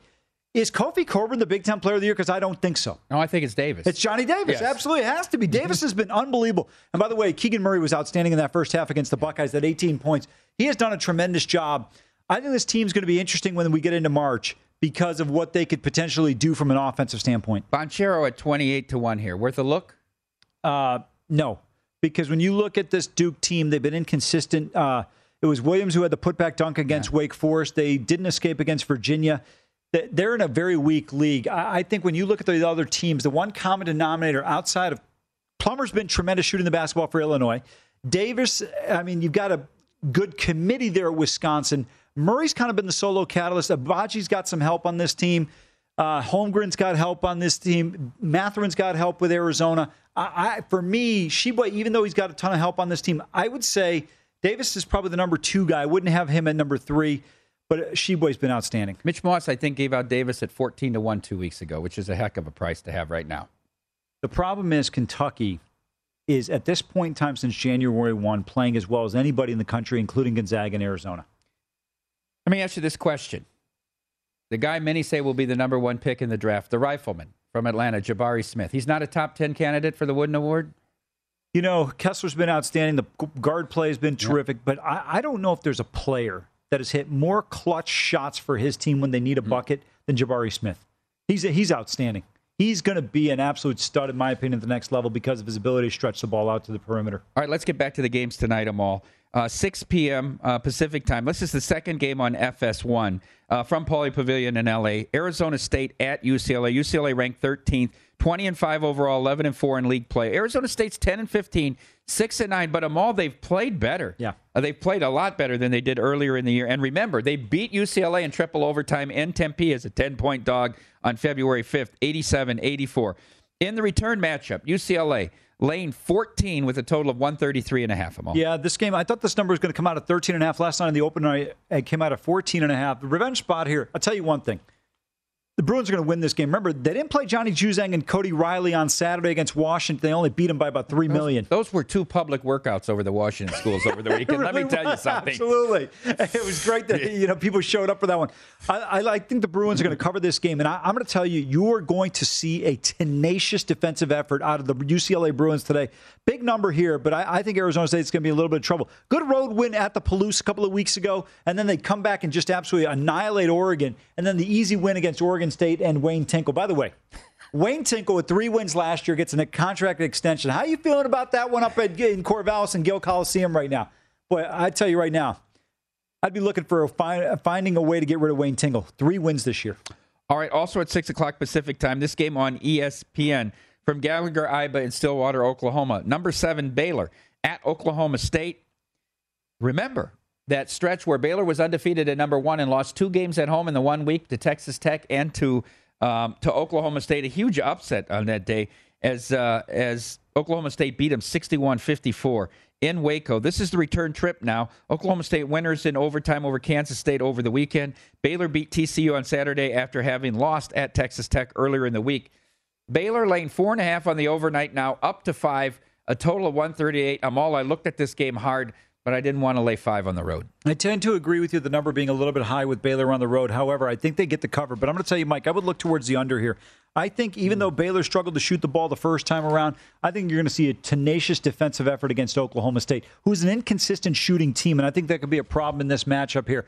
Is Kofi Cockburn the Big Ten player of the year? Because I don't think so. No, I think it's Davis. It's Johnny Davis. Yes. Absolutely. It has to be. Davis has been unbelievable. And by the way, Keegan Murray was outstanding in that first half against the Buckeyes at 18 points. He has done a tremendous job. I think this team's going to be interesting when we get into March because of what they could potentially do from an offensive standpoint. Banchero at 28 to 1 here. Worth a look? Uh, no, because when you look at this Duke team, they've been inconsistent. Uh, it was Williams who had the putback dunk against Wake Forest. They didn't escape against Virginia. They- They're in a very weak league. I think when you look at the other teams, the one common denominator outside of Plummer's been tremendous shooting the basketball for Illinois. Davis, I mean, you've got a good committee there at Wisconsin. Murray's kind of been the solo catalyst. Agbaji's got some help on this team. Uh, Holmgren's got help on this team. Mathurin's got help with Arizona. I, I, for me, Sheba, even though he's got a ton of help on this team, I would say Davis is probably the number two guy. I wouldn't have him at number three, but uh, Tshiebwe's been outstanding. Mitch Moss, I think, gave out Davis at 14 to 1 two weeks ago, which is a heck of a price to have right now. The problem is Kentucky is at this point in time since January 1 playing as well as anybody in the country, including Gonzaga and Arizona. Let me ask you this question. The guy many say will be the number one pick in the draft, the rifleman from Atlanta, Jabari Smith. He's not a top 10 candidate for the Wooden Award? You know, Kessler's been outstanding. The guard play has been terrific, yeah. but I, I, don't know if there's a player that has hit more clutch shots for his team when they need a mm-hmm. bucket than Jabari Smith. He's, he's outstanding he's going to be an absolute stud, in my opinion, at the next level because of his ability to stretch the ball out to the perimeter. All right, let's get back to the games tonight, Amal. Uh, 6 p.m. Uh, Pacific time. This is the second game on FS1 uh, from Pauley Pavilion in LA. Arizona State at UCLA. UCLA ranked 13th, 20 and 5 overall, 11 and 4 in league play. Arizona State's 10 and 15, 6 and 9, but Amal, they've played better. Yeah. Uh, they've played a lot better than they did earlier in the year. And remember, they beat UCLA in triple overtime in Tempe as a 10 point dog on February 5th, 87 84. In the return matchup, UCLA Lane 14 with a total of 133 and a half. Amal. Yeah, this game, I thought this number was going to come out at 13 and a half. Last night in the opener, it came out at 14 and a half. The revenge spot here, I'll tell you one thing the Bruins are going to win this game. Remember, they didn't play Johnny Juzang and Cody Riley on Saturday against Washington. They only beat them by about three million. Those, those were two public workouts over the Washington schools over the weekend. really Let me tell you something. Absolutely, it was great that you know people showed up for that one. I, I, I think the Bruins are going to cover this game, and I, I'm going to tell you, you are going to see a tenacious defensive effort out of the UCLA Bruins today. Big number here, but I, I think Arizona State is going to be a little bit of trouble. Good road win at the Palouse a couple of weeks ago, and then they come back and just absolutely annihilate Oregon, and then the easy win against Oregon State and Wayne Tinkle. By the way, Wayne Tinkle with three wins last year gets a contract extension. How are you feeling about that one up at, in Corvallis and Gill Coliseum right now? Boy, I tell you right now, I'd be looking for a find, finding a way to get rid of Wayne Tinkle. Three wins this year. All right. Also at six o'clock Pacific time, this game on ESPN from Gallagher Iba in Stillwater, Oklahoma. Number seven Baylor at Oklahoma State. Remember, that stretch where Baylor was undefeated at number one and lost two games at home in the one week to Texas Tech and to um, to Oklahoma State. A huge upset on that day as uh, as Oklahoma State beat them 61-54 in Waco. This is the return trip now. Oklahoma State winners in overtime over Kansas State over the weekend. Baylor beat TCU on Saturday after having lost at Texas Tech earlier in the week. Baylor laying four and a half on the overnight now, up to five, a total of 138. Amal, I looked at this game hard but I didn't want to lay five on the road. I tend to agree with you, the number being a little bit high with Baylor on the road. However, I think they get the cover. But I'm going to tell you, Mike, I would look towards the under here. I think even though Baylor struggled to shoot the ball the first time around, I think you're going to see a tenacious defensive effort against Oklahoma State, who's an inconsistent shooting team. And I think that could be a problem in this matchup here.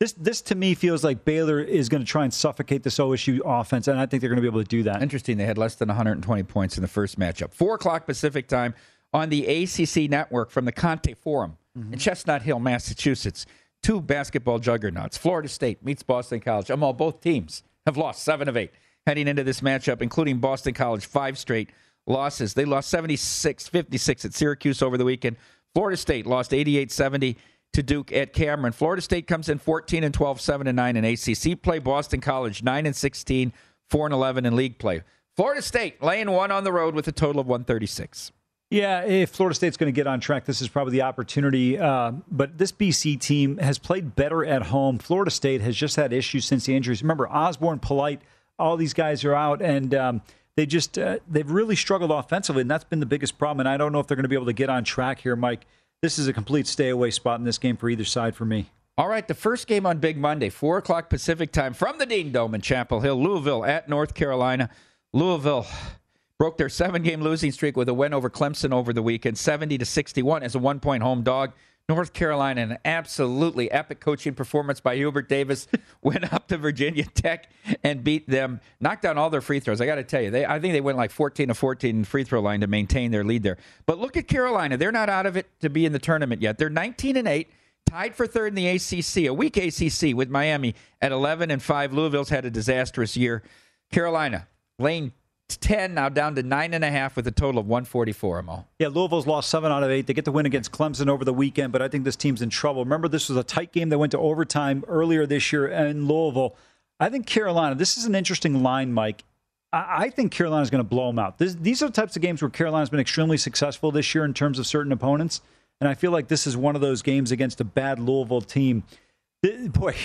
This, this to me feels like Baylor is going to try and suffocate this OSU offense, and I think they're going to be able to do that. Interesting. They had less than 120 points in the first matchup. Four o'clock Pacific time on the ACC network from the Conte Forum mm-hmm. in Chestnut Hill, Massachusetts. Two basketball juggernauts. Florida State meets Boston College. Amal, both teams have lost seven of eight heading into this matchup, including Boston College, five straight losses. They lost 76 56 at Syracuse over the weekend. Florida State lost 88 70 to Duke at Cameron. Florida State comes in 14 and 12, 7 and 9 in ACC play. Boston College 9 and 16, 4 and 11 in league play. Florida State laying one on the road with a total of 136. Yeah, if Florida State's going to get on track, this is probably the opportunity. Uh, but this BC team has played better at home. Florida State has just had issues since the injuries. Remember, Osborne, Polite, all these guys are out, and um, they just uh, they've really struggled offensively, and that's been the biggest problem. And I don't know if they're going to be able to get on track here, Mike. This is a complete stay away spot in this game for either side for me. All right, the first game on Big Monday, four o'clock Pacific time from the Dean Dome in Chapel Hill, Louisville at North Carolina. Louisville broke their seven game losing streak with a win over Clemson over the weekend, 70 to 61 as a one point home dog. North Carolina, an absolutely epic coaching performance by Hubert Davis, went up to Virginia Tech and beat them, knocked down all their free throws. I got to tell you, they, I think they went like 14 to 14 free throw line to maintain their lead there. But look at Carolina; they're not out of it to be in the tournament yet. They're 19 and eight, tied for third in the ACC, a weak ACC with Miami at 11 and five. Louisville's had a disastrous year. Carolina, Lane 10, now down to 9.5 with a total of 144, Amal. Yeah, Louisville's lost 7 out of 8. They get the win against Clemson over the weekend, but I think this team's in trouble. Remember, this was a tight game that went to overtime earlier this year in Louisville. I think Carolina, this is an interesting line, Mike. I, I think Carolina's going to blow them out. This, these are the types of games where Carolina's been extremely successful this year in terms of certain opponents, and I feel like this is one of those games against a bad Louisville team. Boy,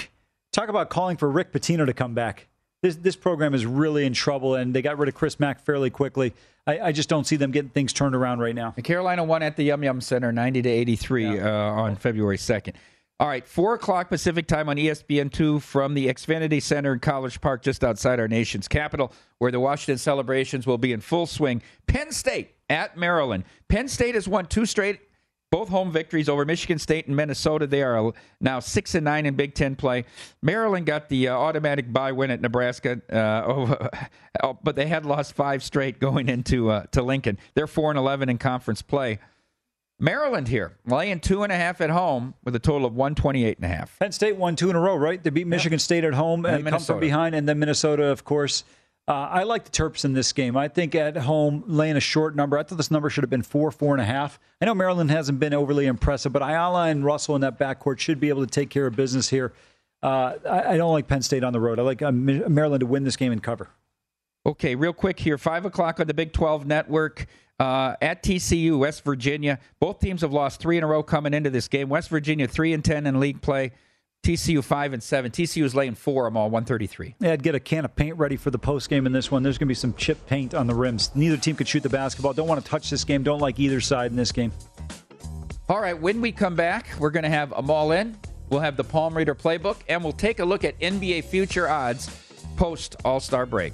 talk about calling for Rick Pitino to come back. This this program is really in trouble, and they got rid of Chris Mack fairly quickly. I, I just don't see them getting things turned around right now. And Carolina won at the Yum Yum Center, ninety to eighty-three uh, on February second. All right, four o'clock Pacific time on ESPN two from the Xfinity Center in College Park, just outside our nation's capital, where the Washington celebrations will be in full swing. Penn State at Maryland. Penn State has won two straight both home victories over Michigan State and Minnesota. They are now six and nine in Big Ten play. Maryland got the uh, automatic bye win at Nebraska, uh, over, oh, but they had lost five straight going into uh, to Lincoln. They're four and eleven in conference play. Maryland here laying two and a half at home with a total of one twenty eight and a half. Penn State won two in a row, right? They beat Michigan State at home and, And come from behind, and then Minnesota, of course. Uh, I like the Terps in this game. I think at home, laying a short number. I thought this number should have been four, four and a half. I know Maryland hasn't been overly impressive, but Ayala and Russell in that backcourt should be able to take care of business here. Uh, I, I don't like Penn State on the road. I like uh, Maryland to win this game and cover. Okay, real quick here. Five o'clock on the Big 12 network uh, at TCU, West Virginia. Both teams have lost three in a row coming into this game. West Virginia, 3 and 10 in league play. TCU, 5 and 7. TCU is laying four. I'm all 133. Yeah, I'd get a can of paint ready for the post game in this one. There's going to be some chip paint on the rims. Neither team could shoot the basketball. Don't want to touch this game. Don't like either side in this game. All right, when we come back, we're going to have them all in. We'll have the Palm Reader playbook, and we'll take a look at NBA future odds post All Star break.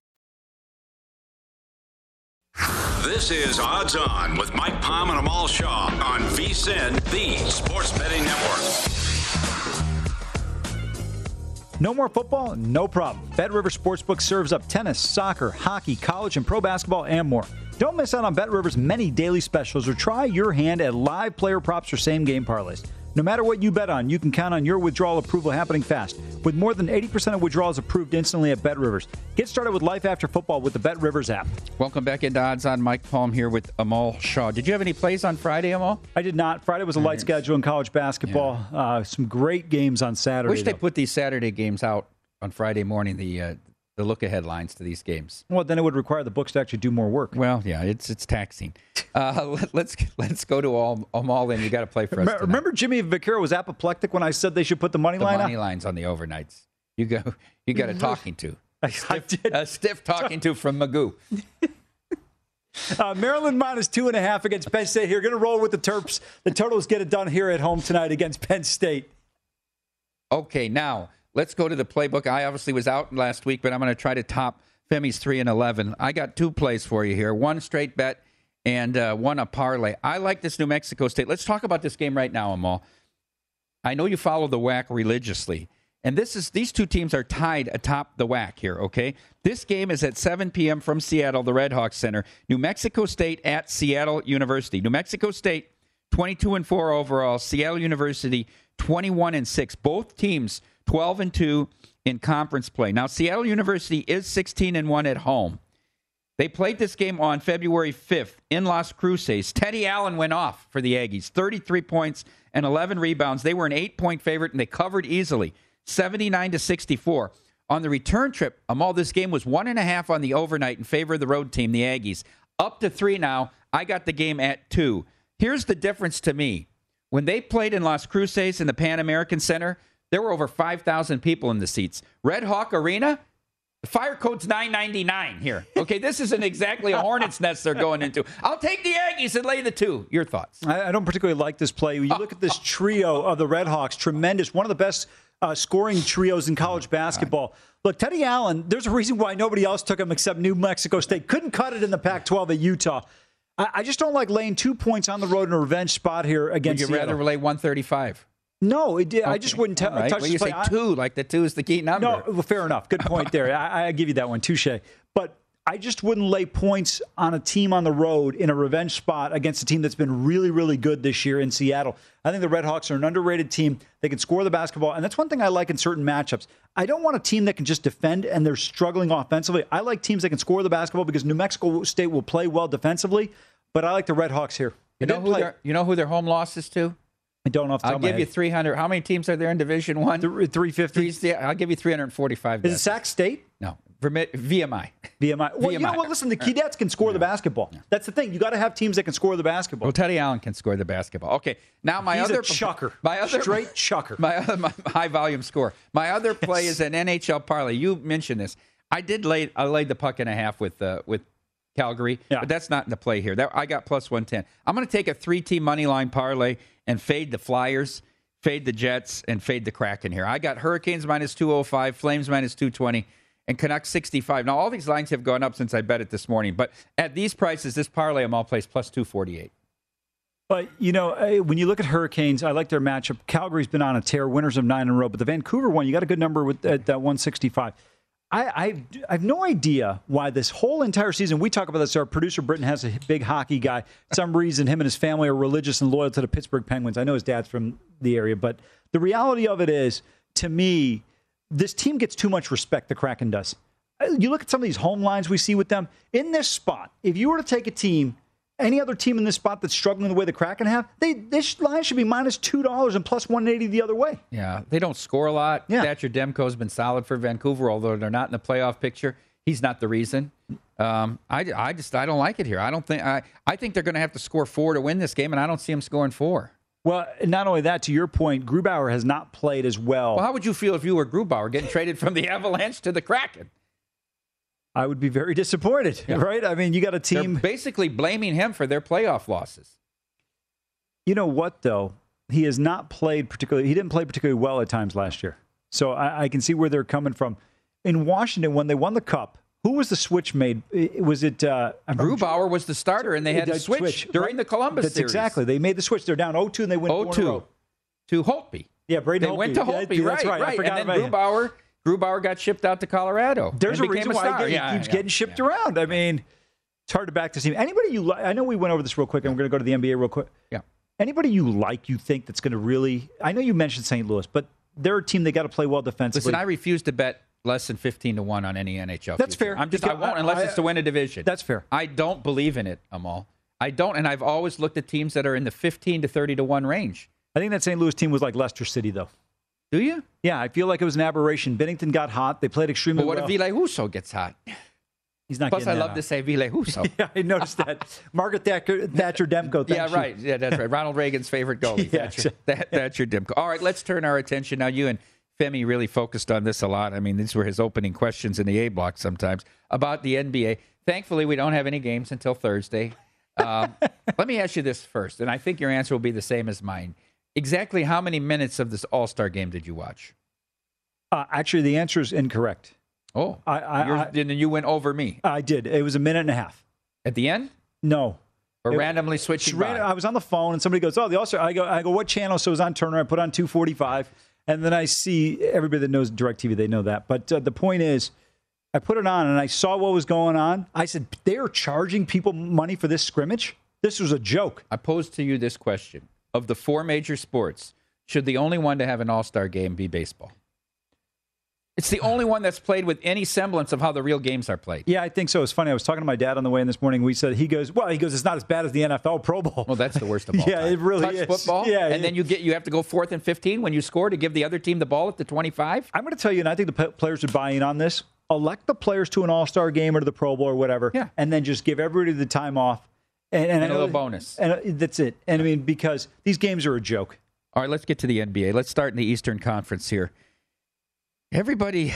This is Odds On with Mike Palm and Amal Shah on VSIN, the Sports Betting Network. No more football? No problem. Bet River Sportsbook serves up tennis, soccer, hockey, college, and pro basketball, and more. Don't miss out on Bet River's many daily specials or try your hand at live player props or same game parlays. No matter what you bet on, you can count on your withdrawal approval happening fast. With more than 80% of withdrawals approved instantly at Bet Rivers. Get started with life after football with the Bet Rivers app. Welcome back into Odds on Mike Palm here with Amal Shah. Did you have any plays on Friday, Amal? I did not. Friday was a light schedule in college basketball. Uh, some great games on Saturday. Wish they put these Saturday games out on Friday morning. The uh, the look ahead lines to these games. well, then it would require the books to actually do more work. Well, yeah, it's it's taxing. Uh, let, let's let's go to all all in. You got to play for us. Remember, tonight. remember Jimmy Vaccaro was apoplectic when I said they should put the money the line money on? lines on the overnights. You go. You got a talking to. I, I did. A stiff talking to from Magoo. Uh, Maryland minus two and a half against Penn State here. Going to roll with the Terps. The Turtles get it done here at home tonight against Penn State. Okay, now let's go to the playbook. I obviously was out last week, but I'm going to try to top Femi's three and eleven. I got two plays for you here: one straight bet and uh, one a parlay. I like this New Mexico State. Let's talk about this game right now, Amal. I know you follow the WAC religiously. And this is these two teams are tied atop the WAC here, okay? This game is at 7 p.m. from Seattle, the Red Hawks Center. New Mexico State at Seattle University. New Mexico State 22 and 4 overall, Seattle University 21 and 6. Both teams 12 and 2 in conference play. Now Seattle University is 16 and 1 at home. They played this game on February 5th in Las Cruces. Teddy Allen went off for the Aggies, 33 points and 11 rebounds. They were an eight point favorite and they covered easily, 79 to 64. On the return trip, Amal, this game was one and a half on the overnight in favor of the road team, the Aggies. Up to three now. I got the game at two. Here's the difference to me. When they played in Las Cruces in the Pan American Center, there were over 5,000 people in the seats. Red Hawk Arena, The fire code's nine ninety nine here. Okay, this isn't exactly a hornet's nest they're going into. I'll take the Aggies and lay the two. Your thoughts? I, I don't particularly like this play. You look at this trio of the Red Hawks, tremendous, one of the best uh, scoring trios in college basketball. Look, Teddy Allen, there's a reason why nobody else took him except New Mexico State. Couldn't cut it in the Pac 12 at Utah. I, I, just don't like laying two points on the road in a revenge spot here against Would you rather lay 135? No, it did. Okay. I just wouldn't t- right. touch well, you say I, two, like the two is the key number. No, well, fair enough. Good point there. I, I, give you that one. Touche. But I just wouldn't lay points on a team on the road in a revenge spot against a team that's been really, really good this year in Seattle. I think the Red Hawks are an underrated team. They can score the basketball, and that's one thing I like in certain matchups. I don't want a team that can just defend and they're struggling offensively. I like teams that can score the basketball because New Mexico State will play well defensively, but I like the Red Hawks here. You know, who their, you know who their home loss is to? I don't off I'll give you 300. How many teams are there in Division One? 350. I'll give you 345. Is it Sac State? No. VMI. VMI. Well, VMI. you know what? Listen, the Keydets can score yeah. the basketball. Yeah. That's the thing. You got to have teams that can score the basketball. Well, Teddy Allen can score the basketball. Okay. Now my He's other chucker. My other straight chucker. My other my high volume score. My other play yes. is an NHL parlay. You mentioned this. I did lay. I laid the puck and a half with uh, with Calgary, yeah. but that's not in the play here. That, I got plus one ten. I'm going to take a three team money line parlay and fade the Flyers fade the Jets, and fade the Kraken here. I got Hurricanes minus 205, Flames minus 220, and Canucks 65. Now, all these lines have gone up since I bet it this morning, but at these prices, this parlay I'm all placed plus 248. But, you know, eh, when you look at Hurricanes, I like their matchup. Calgary's been on a tear, winners of nine in a row, but the Vancouver one, you got a good number with at that 165. I, I, I, have no idea why this whole entire season we talk about this. Our producer Britton has a big hockey guy. For some reason, him and his family are religious and loyal to the Pittsburgh Penguins. I know his dad's from the area, but the reality of it is, to me, this team gets too much respect. The Kraken does. Uh, you look at some of these home lines we see with them in this spot. If you were to take a team any other team in this spot that's struggling the way the Kraken have, they this line should be minus two dollars and plus one eighty the other way. Yeah, they don't score a lot. Yeah. Thatcher Demko's been solid for Vancouver, although they're not in the playoff picture. He's not the reason. Um, I, I just I don't like it here. I don't think I I think they're going to have to score four to win this game, and I don't see them scoring four. Well, not only that, to your point, Grubauer has not played as well. Well, how would you feel if you were Grubauer getting traded from the Avalanche to the Kraken? I would be very disappointed, yeah. right? I mean, you got a team They're basically blaming him for their playoff losses. You know what, though? He has not played particularly. He didn't play particularly well at times last year, so I, I can see where they're coming from. In Washington, when they won the cup, who was the switch made? Was it uh, Grubauer was the starter, and they had to switch, switch during right? the Columbus That's series. Exactly, they made the switch. They're down 0-2, and they win 0-2 to Holtby. Yeah, Braden they Holtby. went to Holtby, yeah, right, right. right. and then Grubauer. Grubauer got shipped out to Colorado. There's a reason a why he yeah, keeps yeah, getting shipped yeah. around. I mean, it's hard to back this team. Anybody you like? I know we went over this real quick, and we're going to go to the NBA real quick. Yeah. Anybody you like, you think that's going to really? I know you mentioned St. Louis, but they're a team they got to play well defensively. Listen, I refuse to bet less than 15 to 1 on any NHL. That's future. fair. I'm just, I won't unless I, it's to win a division. That's fair. I don't believe in it, Amal. I don't, and I've always looked at teams that are in the 15 to 30 to 1 range. I think that St. Louis team was like Leicester City, though. Do you? Yeah, I feel like it was an aberration. Binnington got hot. They played extremely but what well. if Ville Husso gets hot? He's not. Plus, I love hot. to say Ville Husso. yeah, I noticed that. Margaret Thatcher, Thatcher Demko. yeah, right. Yeah, that's right. Ronald Reagan's favorite goalie. yeah, Thatcher, that, Thatcher Demko. All right, let's turn our attention now. You and Femi really focused on this a lot. I mean, these were his opening questions in the A block sometimes about the NBA. Thankfully, we don't have any games until Thursday. Um, let me ask you this first, and I think your answer will be the same as mine. Exactly how many minutes of this All Star game did you watch? Uh, actually, the answer is incorrect. Oh, I, I, I then you went over me. I did. It was a minute and a half. At the end? No. Or It- randomly switching Ran-? I was on the phone and somebody goes, "Oh, the All Star." I go, "I go, what channel?" So it was on Turner. I put on 245, and then I see everybody that knows Directv, they know that. But uh, the point is, I put it on and I saw what was going on. I said, "They are charging people money for this scrimmage. This was a joke." I pose to you this question. Of the four major sports, should the only one to have an all star game be baseball? It's the only one that's played with any semblance of how the real games are played. Yeah, I think so. It's funny. I was talking to my dad on the way in this morning. We said he goes, "Well, he goes, it's not as bad as the NFL Pro Bowl." Well, that's the worst of all. Yeah, time. it really Touch is. football. Yeah, and yeah. then you get you have to go fourth and fifteen when you score to give the other team the ball at the twenty-five. I'm going to tell you, and I think the p- players would buy in on this. Elect the players to an All Star game or to the Pro Bowl or whatever, Yeah. and then just give everybody the time off, and, and, And a little bonus. and uh, that's it. And I mean, because these games are a joke. All right, let's get to the NBA. Let's start in the Eastern Conference here. Everybody,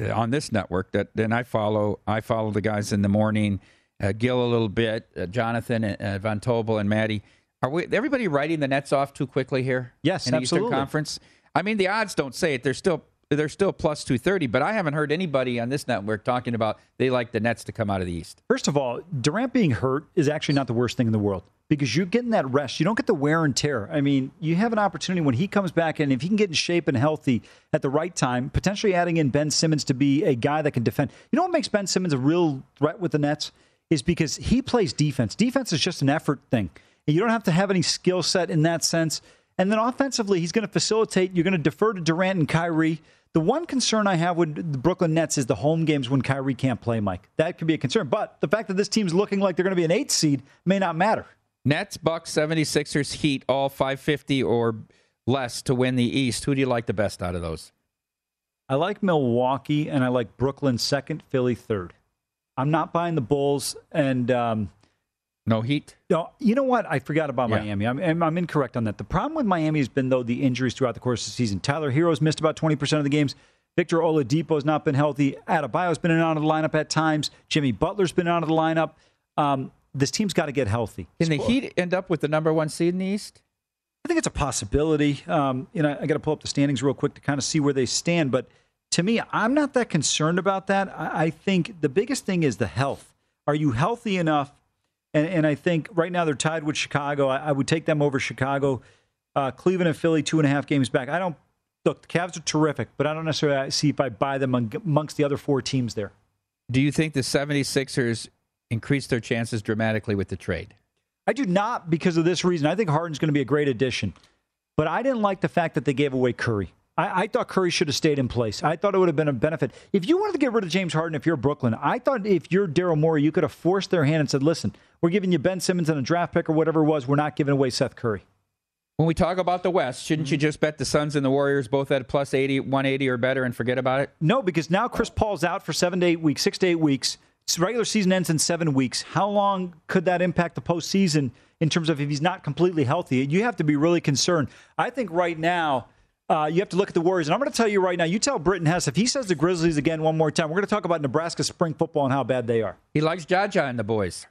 uh, on this network that then I follow. I follow the guys in the morning, uh, Gil a little bit, uh, Jonathan, uh, Von Tobel, and Maddie. Are we everybody writing the Nets off too quickly here? Yes, in the absolutely. Eastern Conference. I mean, the odds don't say it. They're still they're still plus two thirty, but I haven't heard anybody on this network talking about they like the Nets to come out of the East. First of all, Durant being hurt is actually not the worst thing in the world because you're getting that rest. You don't get the wear and tear. I mean, you have an opportunity when he comes back and if he can get in shape and healthy at the right time, potentially adding in Ben Simmons to be a guy that can defend. You know what makes Ben Simmons a real threat with the Nets is because he plays defense. Defense is just an effort thing. And you don't have to have any skill set in that sense. And then offensively, he's going to facilitate. You're going to defer to Durant and Kyrie. The one concern I have with the Brooklyn Nets is the home games when Kyrie can't play, Mike. That could be a concern. But the fact that this team's looking like they're going to be an eight seed may not matter. Nets, Bucks, 76ers, Heat, all 550 or less to win the East. Who do you like the best out of those? I like Milwaukee and I like Brooklyn second, Philly third. I'm not buying the Bulls and um, no Heat. No, you know what? I forgot about Yeah. Miami. I'm, I'm incorrect on that. The problem with Miami has been though the injuries throughout the course of the season. Tyler Herro's missed about 20 percent of the games. Victor Oladipo has not been healthy. Adebayo's been in and out of the lineup at times. Jimmy Butler's been out of the lineup. Um, this team's got to get healthy. Can the Heat end up with the number one seed in the East? I think it's a possibility. Um, you know, I got to pull up the standings real quick to kind of see where they stand. But to me, I'm not that concerned about that. I, I think the biggest thing is the health. Are you healthy enough? And, and I think right now they're tied with Chicago. I, I would take them over Chicago. Uh, Cleveland and Philly, two and a half games back. I don't look. The Cavs are terrific, but I don't necessarily see if I buy them amongst the other four teams there. Do you think the 76ers increased their chances dramatically with the trade? I do not because of this reason. I think Harden's going to be a great addition, but I didn't like the fact that they gave away Curry. I, I, thought Curry should have stayed in place. I thought it would have been a benefit. If you wanted to get rid of James Harden, if you're Brooklyn, I thought if you're Daryl Morey, you could have forced their hand and said, listen, we're giving you Ben Simmons and a draft pick or whatever it was. We're not giving away Seth Curry. When we talk about the West, shouldn't you just bet the Suns and the Warriors both at plus 80, 180 or better and forget about it? No, because now Chris Paul's out for seven to eight weeks, six to eight weeks. Regular season ends in seven weeks. How long could that impact the postseason in terms of if he's not completely healthy? You have to be really concerned. I think right now, uh, you have to look at the Warriors. And I'm going to tell you right now, you tell Britton Hess, if he says the Grizzlies again one more time, we're going to talk about Nebraska spring football and how bad they are. He likes Jaja and the boys.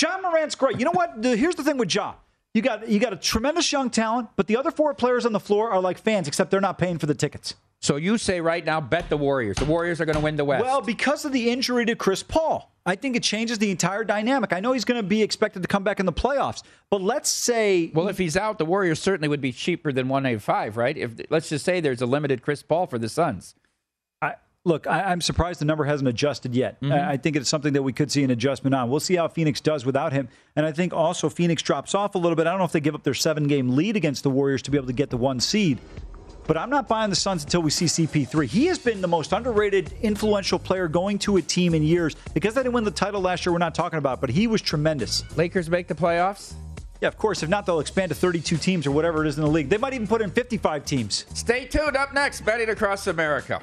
John Morant's great. You know what? Here's the thing with Ja. You got you got a tremendous young talent, but the other four players on the floor are like fans, except they're not paying for the tickets. So you say right now, bet the Warriors. The Warriors are going to win the West. Well, because of the injury to Chris Paul, I think it changes the entire dynamic. I know he's going to be expected to come back in the playoffs, but let's say, well, if he's out, the Warriors certainly would be cheaper than one eighty five, right? If let's just say there's a limited Chris Paul for the Suns. I, look, I, am surprised the number hasn't adjusted yet. Mm-hmm. I, I think it's something that we could see an adjustment on. We'll see how Phoenix does without him, and I think also Phoenix drops off a little bit. I don't know if they give up their seven game lead against the Warriors to be able to get the one seed. But I'm not buying the Suns until we see CP3. He has been the most underrated, influential player going to a team in years. Because they didn't win the title last year, we're not talking about, but he was tremendous. Lakers make the playoffs? Yeah, of course. If not, they'll expand to 32 teams or whatever it is in the league. They might even put in 55 teams. Stay tuned. Up next, betting across America.